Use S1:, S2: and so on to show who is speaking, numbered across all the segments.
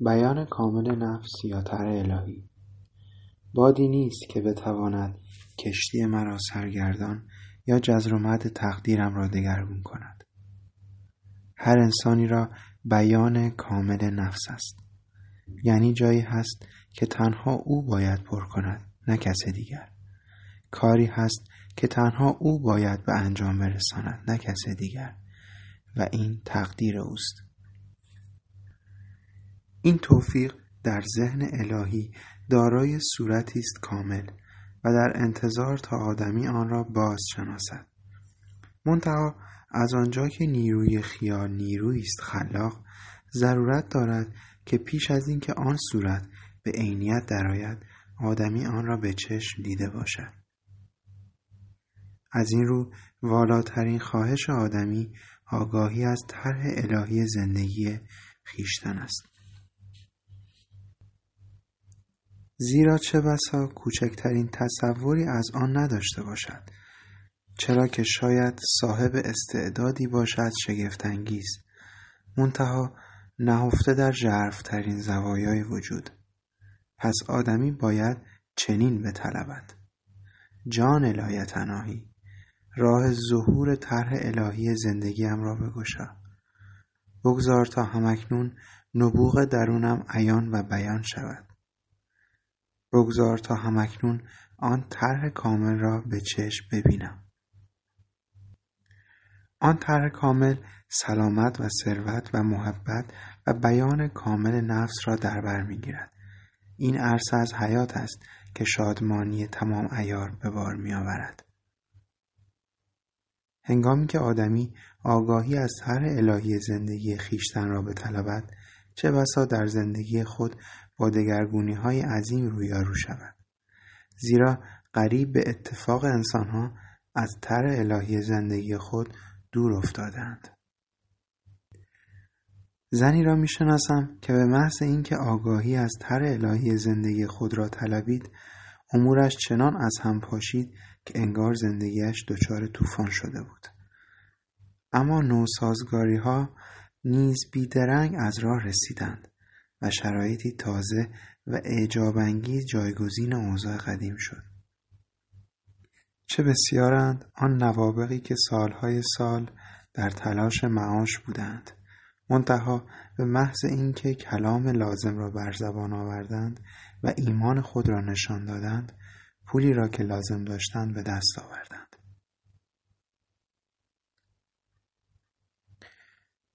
S1: بیان کامل نفس یا طرح الهی. بادی نیست که بتواند کشتی مرا سرگردان یا جزر و مد تقدیرم را دگرگون کند. هر انسانی را بیان کامل نفس است. یعنی جایی هست که تنها او باید پر کند نه کس دیگر. کاری هست که تنها او باید به انجام برساند نه کس دیگر. و این تقدیر اوست. این توفیق در ذهن الهی دارای صورتی است کامل و در انتظار تا آدمی آن را باز شناسد منتها از آنجا که نیروی خیال نیرویی است خلاق ضرورت دارد که پیش از اینکه آن صورت به عینیت درآید آدمی آن را به چشم دیده باشد. از این رو والاترین خواهش آدمی آگاهی از طرح الهی زندگی خیشتن است. زیرا چه بسا کوچکترین تصوری از آن نداشته باشد. چرا که شاید صاحب استعدادی باشد شگفتانگیز. منتها نهفته در ژرفترین زوایای وجود. پس آدمی باید چنین بطلبد. جان لایتناهی راه ظهور طرح الهی زندگیم را بگشا. بگذار تا همکنون نبوغ درونم عیان و بیان شود. بگذار تا همکنون آن طرح کامل را به چشم ببینم. آن طرح کامل سلامت و ثروت و محبت و بیان کامل نفس را در بر می‌گیرد این عرصه از حیات است که شادمانی تمام ایار به بار میآورد هنگامی که آدمی آگاهی از طرح الهی زندگی خیشتن را بطلبد چه بسا در زندگی خود با دگرگونی های عظیم رویارو شود. زیرا قریب به اتفاق انسانها از طرح الهی زندگی خود دور افتادند. زنی را می‌شناسم که به محض اینکه آگاهی از طرح الهی زندگی خود را طلبید امورش چنان از هم پاشید که انگار زندگیش دچار طوفان شده بود. اما نوسازگاری ها نیز بیدرنگ از راه رسیدند. و شرایطی تازه و اعجابانگیز جایگزین اوضاع قدیم شد. چه بسیارند آن نوابقی که سالهای سال در تلاش معاش بودند. منتها به محض اینکه کلام لازم را بر زبان آوردند و ایمان خود را نشان دادند پولی را که لازم داشتند به دست آوردند.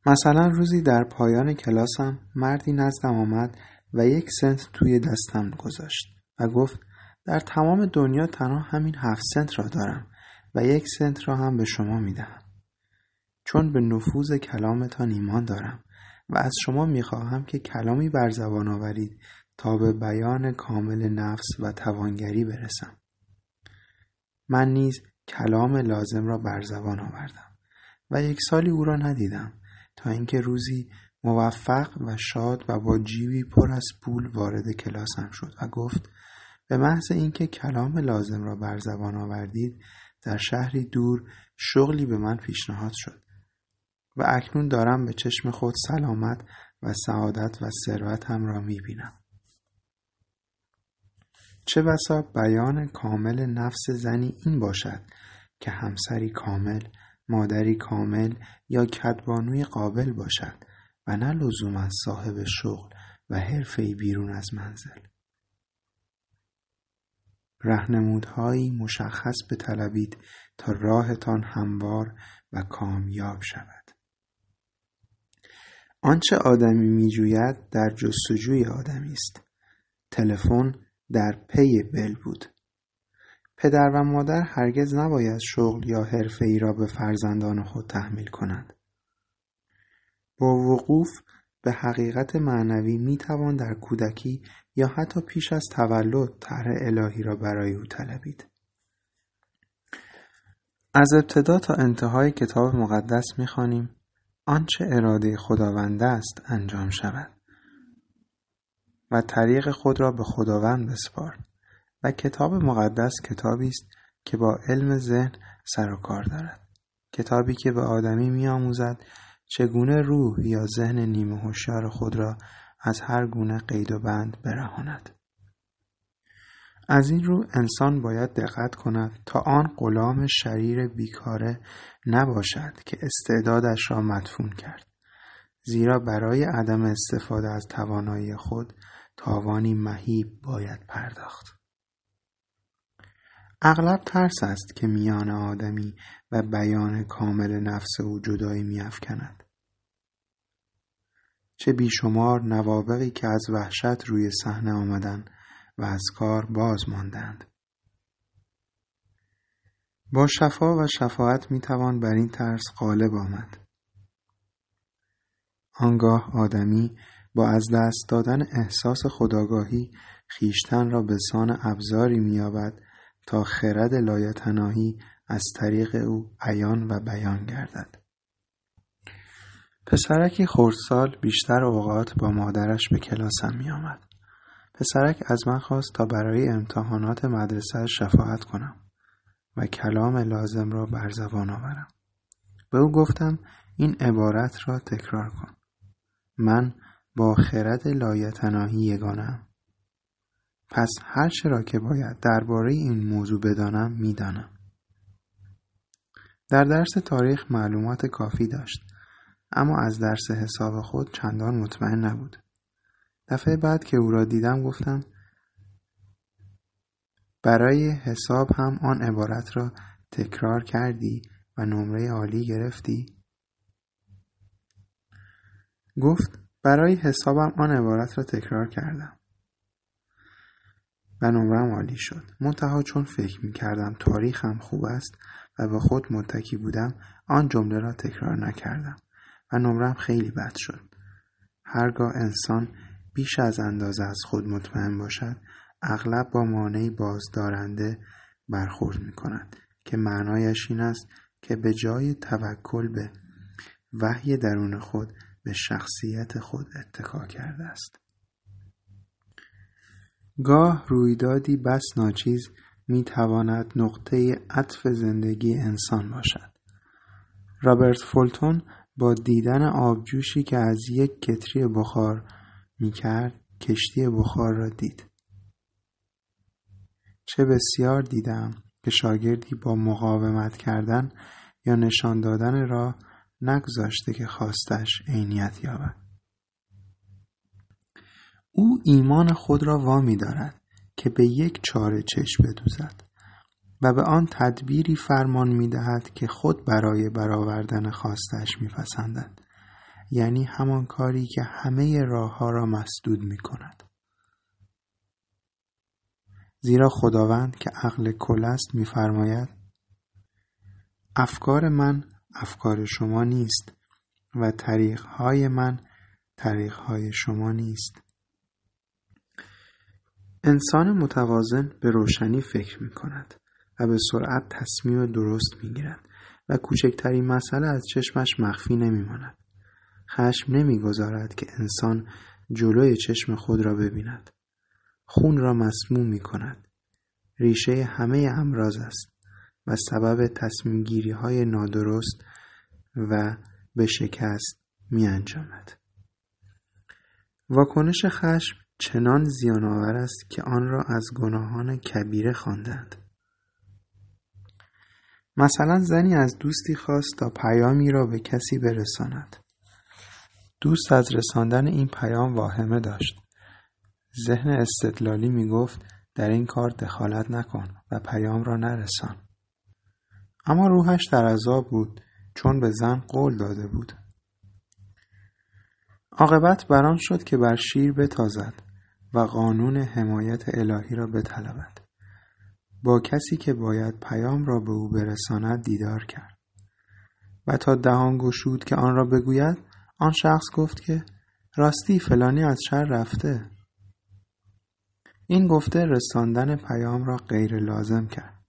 S1: مثلا روزی در پایان کلاسم مردی نزدم آمد و یک سنت توی دستم گذاشت و گفت در تمام دنیا تنها همین هفت سنت را دارم و یک سنت را هم به شما می دهم. چون به نفوذ کلامتان ایمان دارم و از شما می خواهم که کلامی بر زبان آورید تا به بیان کامل نفس و توانگری برسم من نیز کلام لازم را بر زبان آوردم و یک سالی او را ندیدم اینکه روزی موفق و شاد و با جیبی پر از پول وارد کلاسم شد و گفت به محض اینکه کلام لازم را بر زبان آوردید در شهری دور شغلی به من پیشنهاد شد و اکنون دارم به چشم خود سلامت و سعادت و ثروت هم را می بینم. چه بسا بیان کامل نفس زنی این باشد که همسری کامل مادری کامل یا کدبانوی قابل باشد و نه لزوما صاحب شغل و حرفهای بیرون از منزل. رهنمودهایی مشخص بطلبید تا راهتان هموار و کامیاب شود. آنچه آدمی میجوید در جستجوی آدمی است. تلفن در پی بل بود. پدر و مادر هرگز نباید شغل یا حرفه ای را به فرزندان خود تحمیل کنند. با وقوف به حقیقت معنوی می توان در کودکی یا حتی پیش از تولد طرح الهی را برای او طلبید. از ابتدا تا انتهای کتاب مقدس می‌خوانیم. آنچه اراده خداوند است انجام شود و طریق خود را به خداوند بسپار. و کتاب مقدس کتابی است که با علم ذهن سر و کار دارد. کتابی که به آدمی میآموزد چگونه روح یا ذهن نیمه هوشیار خود را از هر گونه قید و بند برهاند. از این رو انسان باید دقت کند تا آن غلام شریر بیکاره نباشد که استعدادش را مدفون کرد. زیرا برای عدم استفاده از توانایی خود تاوانی مهیب باید پرداخت. اغلب ترس است که میان آدمی و بیان کامل نفس او جدایی میافکند. چه بیشمار نوابقی که از وحشت روی صحنه آمدند و از کار باز ماندند. با شفا و شفاعت می توان بر این ترس غالب آمد. آنگاه آدمی با از دست دادن احساس خداگاهی خیشتن را به سان ابزاری مییابد تا خرد لایتناهی از طریق او عیان و بیان گردد پسرکی خردسال بیشتر اوقات با مادرش به کلاسم می آمد. پسرک از من خواست تا برای امتحانات مدرسه شفاعت کنم و کلام لازم را بر زبان آورم. به او گفتم این عبارت را تکرار کن. من با خرد لایتناهی یگانم. پس هر چرا که باید درباره این موضوع بدانم می‌دانم. در درس تاریخ معلومات کافی داشت اما از درس حساب خود چندان مطمئن نبود. دفعه بعد که او را دیدم گفتم برای حساب هم آن عبارت را تکرار کردی و نمره عالی گرفتی؟ گفت برای حسابم آن عبارت را تکرار کردم و نمرم عالی شد. منتها چون فکر می کردم تاریخم خوب است و به خود متکی بودم آن جمله را تکرار نکردم و نمرم خیلی بد شد. هرگاه انسان بیش از اندازه از خود مطمئن باشد اغلب با مانعی بازدارنده برخورد می کند که معنایش این است که به جای توکل به وحی درون خود به شخصیت خود اتکا کرده است. گاه رویدادی بس ناچیز می تواند نقطه عطف زندگی انسان باشد. رابرت فولتون با دیدن آبجوشی که از یک کتری بخار می‌کرد کشتی بخار را دید. چه بسیار دیدم که شاگردی با مقاومت کردن یا نشان دادن را نگذاشته که خواستش عینیت یابد. او ایمان خود را وامی دارد که به یک چاره چشم بدوزد و به آن تدبیری فرمان می دهد که خود برای برآوردن خواستش می پسندد. یعنی همان کاری که همه راه ها را مسدود می کند. زیرا خداوند که عقل کل است میفرماید افکار من افکار شما نیست و طریقهای من طریقهای شما نیست انسان متوازن به روشنی فکر می کند و به سرعت تصمیم درست می گیرد و کوچکترین مسئله از چشمش مخفی نمی ماند. خشم نمی گذارد که انسان جلوی چشم خود را ببیند. خون را مسموم می کند. ریشه همه امراض است و سبب تصمیم گیری های نادرست و به شکست می انجامد. واکنش خشم چنان زیان آور است که آن را از گناهان کبیره خواندند. مثلا زنی از دوستی خواست تا پیامی را به کسی برساند. دوست از رساندن این پیام واهمه داشت. ذهن استدلالی می گفت در این کار دخالت نکن و پیام را نرسان. اما روحش در عذاب بود چون به زن قول داده بود. عاقبت بران شد که بر شیر بتازد و قانون حمایت الهی را بطلبد. با کسی که باید پیام را به او برساند دیدار کرد. و تا دهان گشود که آن را بگوید آن شخص گفت که راستی فلانی از شهر رفته. این گفته رساندن پیام را غیر لازم کرد.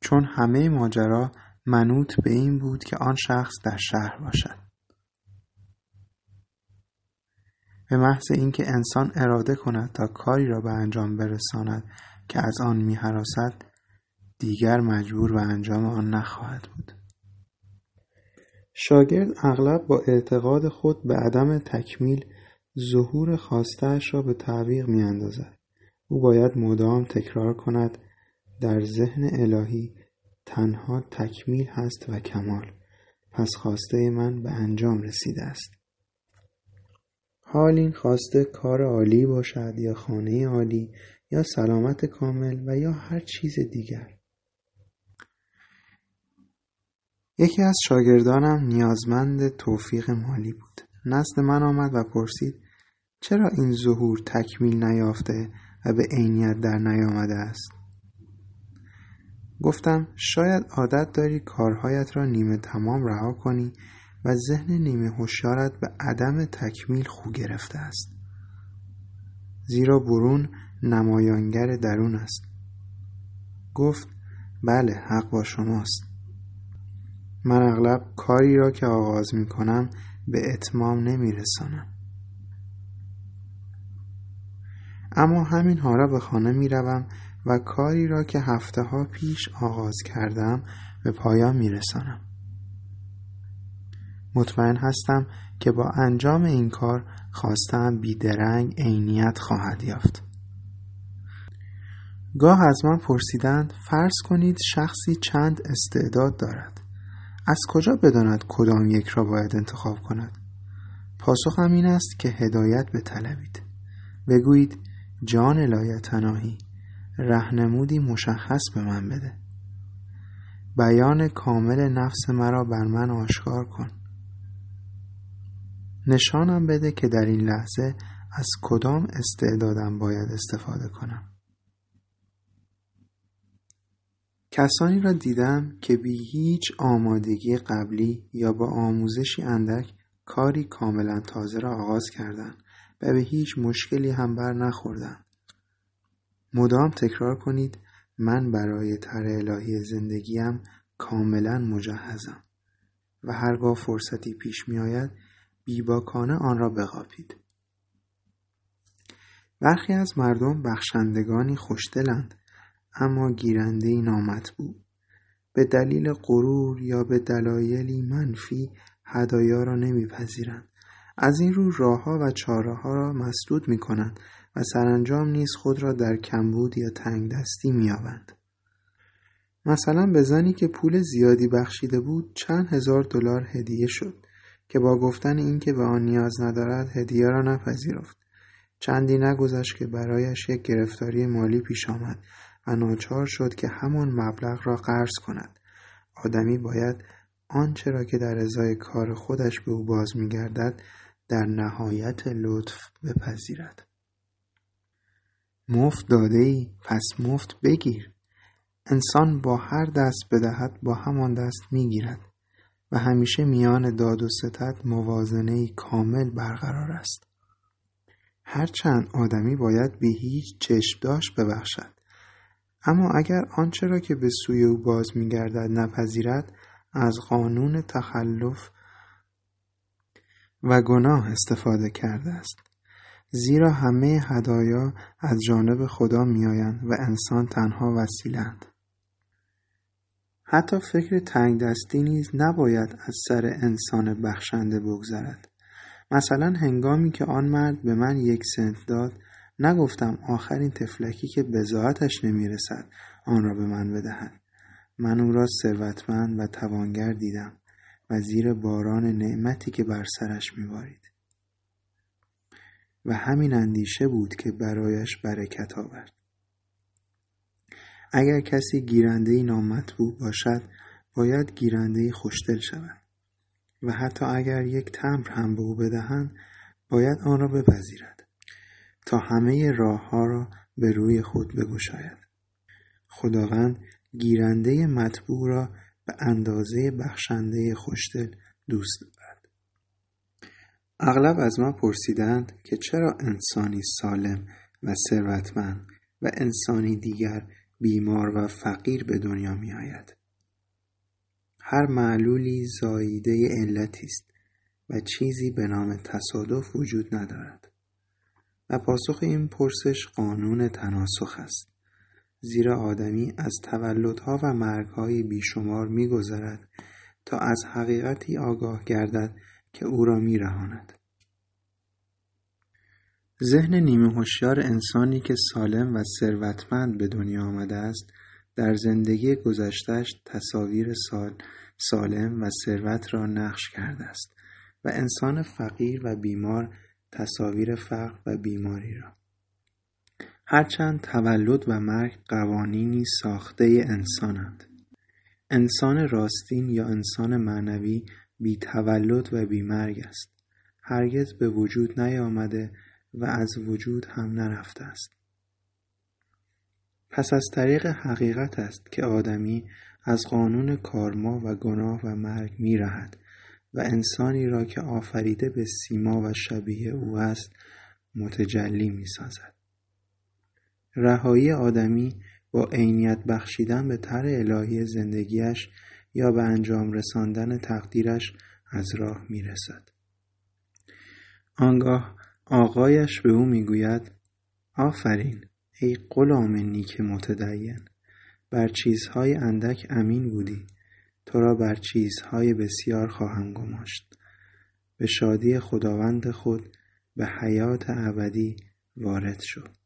S1: چون همه ماجرا منوط به این بود که آن شخص در شهر باشد. به محض اینکه انسان اراده کند تا کاری را به انجام برساند که از آن میهراسد دیگر مجبور به انجام آن نخواهد بود. شاگرد اغلب با اعتقاد خود به عدم تکمیل ظهور خواستهاش را به تعویق میاندازد. او باید مدام تکرار کند در ذهن الهی تنها تکمیل هست و کمال پس خواسته من به انجام رسیده است. حال این خواسته کار عالی باشد یا خانه عالی یا سلامت کامل و یا هر چیز دیگر. یکی از شاگردانم نیازمند توفیق مالی بود. نزد من آمد و پرسید چرا این ظهور تکمیل نیافته و به عینیت در نیامده است؟ گفتم شاید عادت داری کارهایت را نیمه تمام رها کنی و ذهن نیمه هوشیارت به عدم تکمیل خو گرفته است زیرا برون نمایانگر درون است گفت بله حق با شماست من اغلب کاری را که آغاز می کنم به اتمام نمی رسانم. اما همین حالا به خانه می روم و کاری را که هفته ها پیش آغاز کردم به پایان می رسانم. مطمئن هستم که با انجام این کار خواستم بیدرنگ عینیت خواهد یافت. گاه از من پرسیدند فرض کنید شخصی چند استعداد دارد. از کجا بداند کدام یک را باید انتخاب کند؟ پاسخم این است که هدایت به طلبید. بگویید جان لایتناهی رهنمودی مشخص به من بده. بیان کامل نفس مرا بر من آشکار کن. نشانم بده که در این لحظه از کدام استعدادم باید استفاده کنم. کسانی را دیدم که بی هیچ آمادگی قبلی یا با آموزشی اندک کاری کاملا تازه را آغاز کردند و به هیچ مشکلی هم بر نخوردند. مدام تکرار کنید من برای تر الهی زندگیم کاملا مجهزم و هرگاه فرصتی پیش می آید بیباکانه آن را بقاپید. برخی از مردم بخشندگانی خوشدلند اما گیرنده نامطبوع به دلیل غرور یا به دلایلی منفی هدایا را نمیپذیرند از این رو راهها و چاره ها را مسدود می کنند و سرانجام نیز خود را در کمبود یا تنگ دستی می آبند. مثلا به زنی که پول زیادی بخشیده بود چند هزار دلار هدیه شد که با گفتن اینکه به آن نیاز ندارد هدیه را نپذیرفت. چندی نگذشت که برایش یک گرفتاری مالی پیش آمد و ناچار شد که همان مبلغ را قرض کند. آدمی باید آنچه را که در ازای کار خودش به او باز میگردد در نهایت لطف بپذیرد. مفت داده ای پس مفت بگیر. انسان با هر دست بدهد با همان دست می‌گیرد. و همیشه میان داد و ستد موازنه کامل برقرار است. هرچند آدمی باید به هیچ چشم داشت ببخشد. اما اگر آنچه را که به سوی او باز میگردد نپذیرد از قانون تخلف و گناه استفاده کرده است. زیرا همه هدایا از جانب خدا میآیند و انسان تنها وسیلند حتی فکر تنگ دستی نیز نباید از سر انسان بخشنده بگذرد. مثلا هنگامی که آن مرد به من یک سنت داد نگفتم آخرین تفلکی که بزاعتش نمی‌رسد آن را به من بدهد. من او را ثروتمند و توانگر دیدم و زیر باران نعمتی که بر سرش میبارید. و همین اندیشه بود که برایش برکت آورد. اگر کسی گیرنده نامطبوع باشد باید گیرنده خوشدل شود. و حتی اگر یک تمر هم به او بدهند باید آن را بپذیرد تا همه راه ها را به روی خود بگشاید. خداوند گیرنده مطبوع را به اندازه بخشنده خوشدل دوست دارد. اغلب از ما پرسیدند که چرا انسانی سالم و ثروتمند و انسانی دیگر بیمار و فقیر به دنیا می آید. هر معلولی زاییده علتی است و چیزی به نام تصادف وجود ندارد. و پاسخ این پرسش قانون تناسخ است زیرا آدمی از تولدها و مرگهای بیشمار میگذرد تا از حقیقتی آگاه گردد که او را میرهاند ذهن نیمه هوشیار انسانی که سالم و ثروتمند به دنیا آمده است در زندگی گذشتهش تصاویر سال سالم و ثروت را نقش کرده است و انسان فقیر و بیمار تصاویر فقر و بیماری را. هرچند تولد و مرگ قوانینی ساخته انسانند. انسان راستین یا انسان معنوی بی تولد و بی مرگ است. هرگز به وجود نیامده و از وجود هم نرفته است پس از طریق حقیقت است که آدمی از قانون کارما و گناه و مرگ می رهد و انسانی را که آفریده به سیما و شبیه او است متجلی می سازد. رهایی آدمی با عینیت بخشیدن به تر الهی زندگیش یا به انجام رساندن تقدیرش از راه می رسد. آنگاه آقایش به او می‌گوید آفرین ای غلام نیک متدین بر چیزهای اندک امین بودی تو را بر چیزهای بسیار خواهم گماشت. به شادی خداوند خود به حیات ابدی وارد شد.